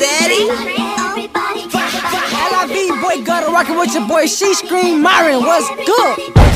Daddy. LIV boy gutter rockin' with your boy She Scream Myron. What's good?